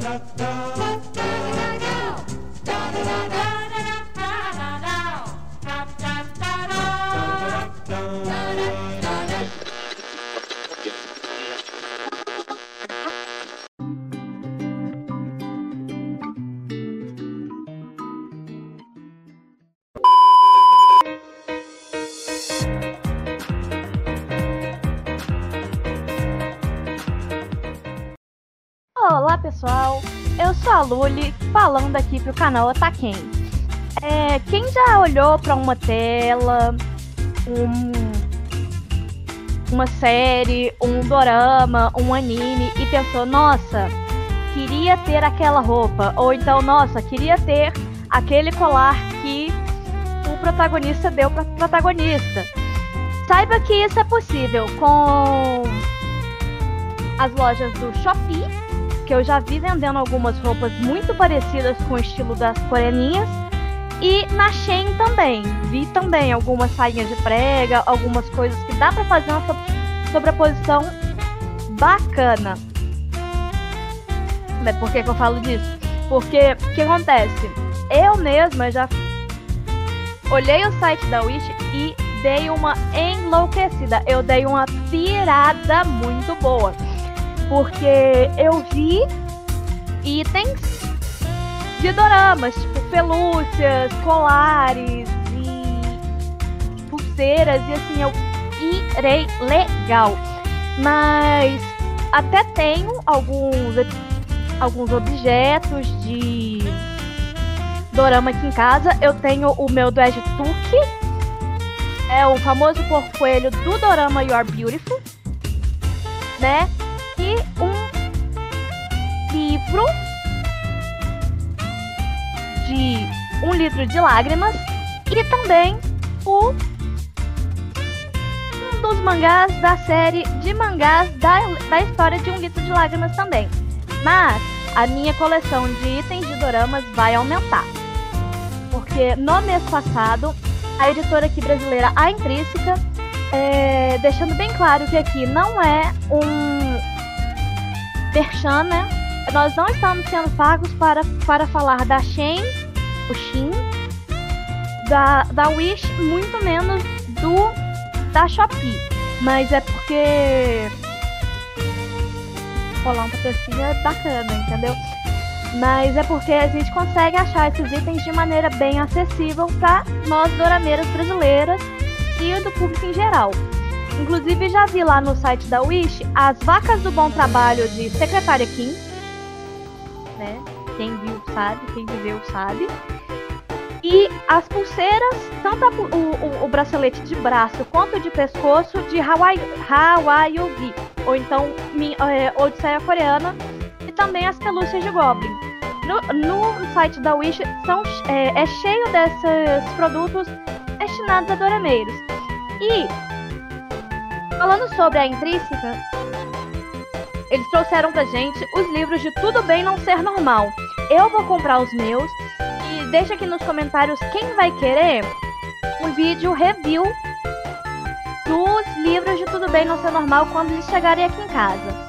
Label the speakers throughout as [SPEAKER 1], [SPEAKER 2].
[SPEAKER 1] da, da. Olá pessoal, eu sou a Luli, falando aqui pro canal Ataquem. É, quem já olhou para uma tela, um, uma série, um dorama, um anime e pensou, nossa, queria ter aquela roupa, ou então, nossa, queria ter aquele colar que o protagonista deu para protagonista. Saiba que isso é possível com as lojas do Shopee que eu já vi vendendo algumas roupas muito parecidas com o estilo das coreaninhas. E na Shein também. Vi também algumas sainhas de prega, algumas coisas que dá para fazer uma sobreposição bacana. Mas por que, que eu falo disso? Porque o que acontece? Eu mesma já olhei o site da Wish e dei uma enlouquecida. Eu dei uma pirada muito boa porque eu vi itens de doramas, tipo pelúcias, colares e pulseiras, e assim, eu irei legal. Mas até tenho alguns, alguns objetos de dorama aqui em casa. Eu tenho o meu do Edge é o famoso porco coelho do dorama You're Beautiful, né? Um livro de um litro de lágrimas e também o um dos mangás da série de mangás da, da história de um litro de lágrimas também. Mas a minha coleção de itens de doramas vai aumentar. Porque no mês passado, a editora aqui brasileira, a Intrínseca, é, deixando bem claro que aqui não é um Merchan, né? Nós não estamos sendo pagos para, para falar da Shein, o Shein, da, da Wish, muito menos do da Shopee. Mas é porque colar um patrocínio é bacana, entendeu? Mas é porque a gente consegue achar esses itens de maneira bem acessível para nós dorameiras brasileiras e do público em geral. Inclusive, já vi lá no site da Wish as vacas do bom trabalho de Secretária Kim. Né? Quem viu sabe, quem viveu sabe. E as pulseiras, tanto a, o, o, o, bracelete de braço quanto de pescoço de Hawaii, Hawaii ou então é, Odisseia Coreana, e também as pelúcias de Goblin. No, no site da Wish são, é, é cheio desses produtos destinados a dorameiros. E Falando sobre a intrínseca, eles trouxeram pra gente os livros de Tudo Bem Não Ser Normal. Eu vou comprar os meus e deixa aqui nos comentários quem vai querer um vídeo review dos livros de Tudo Bem Não Ser Normal quando eles chegarem aqui em casa.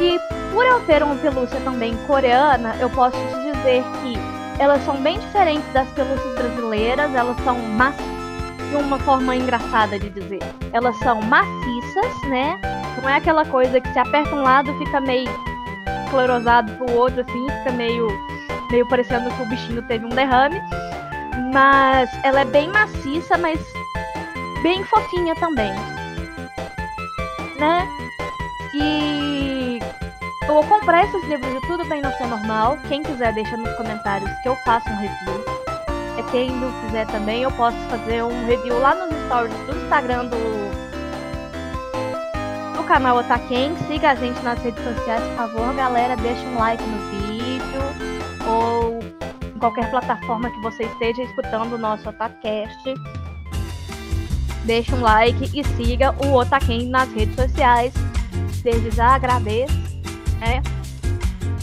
[SPEAKER 1] E por eu ter uma pelúcia também coreana, eu posso te dizer que elas são bem diferentes das pelúcias brasileiras, elas são macias de uma forma engraçada de dizer. Elas são maciças, né? Não é aquela coisa que se aperta um lado fica meio esclerosado pro outro, assim, fica meio, meio parecendo que o bichinho teve um derrame. Mas ela é bem maciça, mas bem fofinha também. Né? E eu vou comprar esses livros de Tudo Bem Não Ser Normal. Quem quiser deixa nos comentários que eu faço um review. É quem não quiser também, eu posso fazer um review lá nos stories do Instagram do canal Otaken. Siga a gente nas redes sociais, por favor, galera. Deixa um like no vídeo ou em qualquer plataforma que você esteja escutando o nosso Otacast. Deixa um like e siga o Otaken nas redes sociais. Desde já agradeço. Né?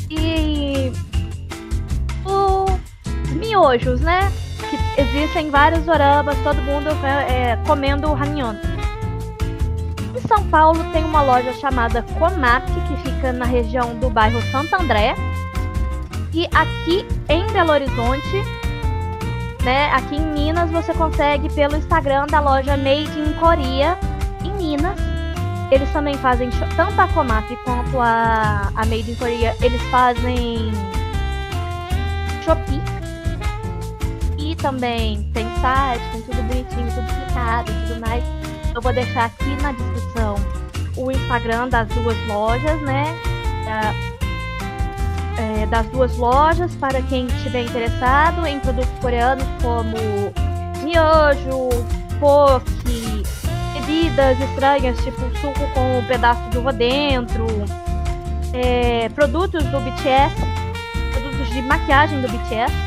[SPEAKER 1] E os miojos, né? que existem vários doramas, todo mundo é, comendo ramyun. Em São Paulo tem uma loja chamada Comap, que fica na região do bairro Santo André. E aqui em Belo Horizonte, né, aqui em Minas, você consegue pelo Instagram da loja Made in Coreia, em Minas. Eles também fazem tanto a Comap quanto a, a Made in Korea, eles fazem Shopee. E também tem site, tem tudo bonitinho, tudo explicado e tudo mais. Eu vou deixar aqui na descrição o Instagram das duas lojas, né? é, das duas lojas para quem estiver interessado em produtos coreanos como miojo, poke, bebidas estranhas, tipo suco com um pedaço de uva dentro, é, produtos do BTS, produtos de maquiagem do BTS.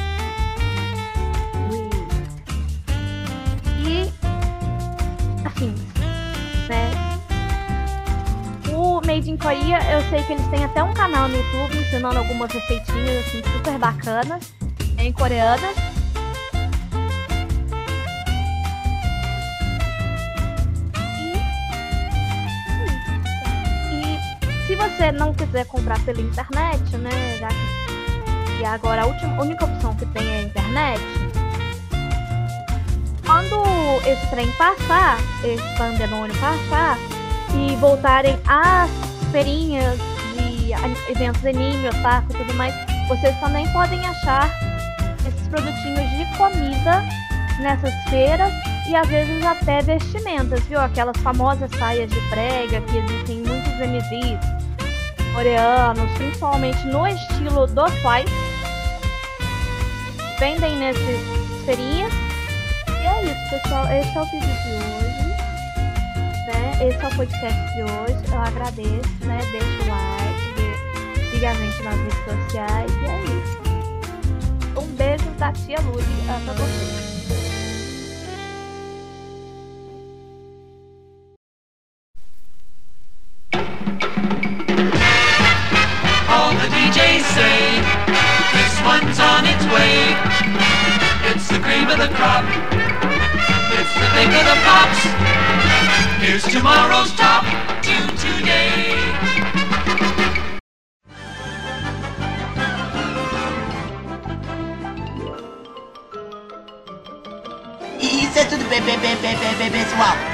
[SPEAKER 1] Né? O Made in Korea, eu sei que eles têm até um canal no YouTube ensinando algumas receitinhas assim super bacanas em coreanas. se você não quiser comprar pela internet, né, já que e agora a, última, única opção que tem é a internet, quando esse trem passar, esse pandemônio passar e voltarem às feirinhas de eventos anime, otaku e tudo mais, vocês também podem achar esses produtinhos de comida nessas feiras e às vezes até vestimentas, viu? Aquelas famosas saias de prega que existem em muitos MVs coreanos, principalmente no estilo do Twice. Vendem nesses feirinhas. E é isso, pessoal. Esse é o vídeo de hoje. Né? Esse é o podcast de hoje. Eu agradeço, né? Deixa o like, siga a gente nas redes sociais. E é isso. Um beijo da tia Luli pra vocês. one's on its way. It's the cream of the crop. It's the thing of the pops. Here's tomorrow's top tune today. Isso é tudo, bebê, bebê, bebê, pessoal.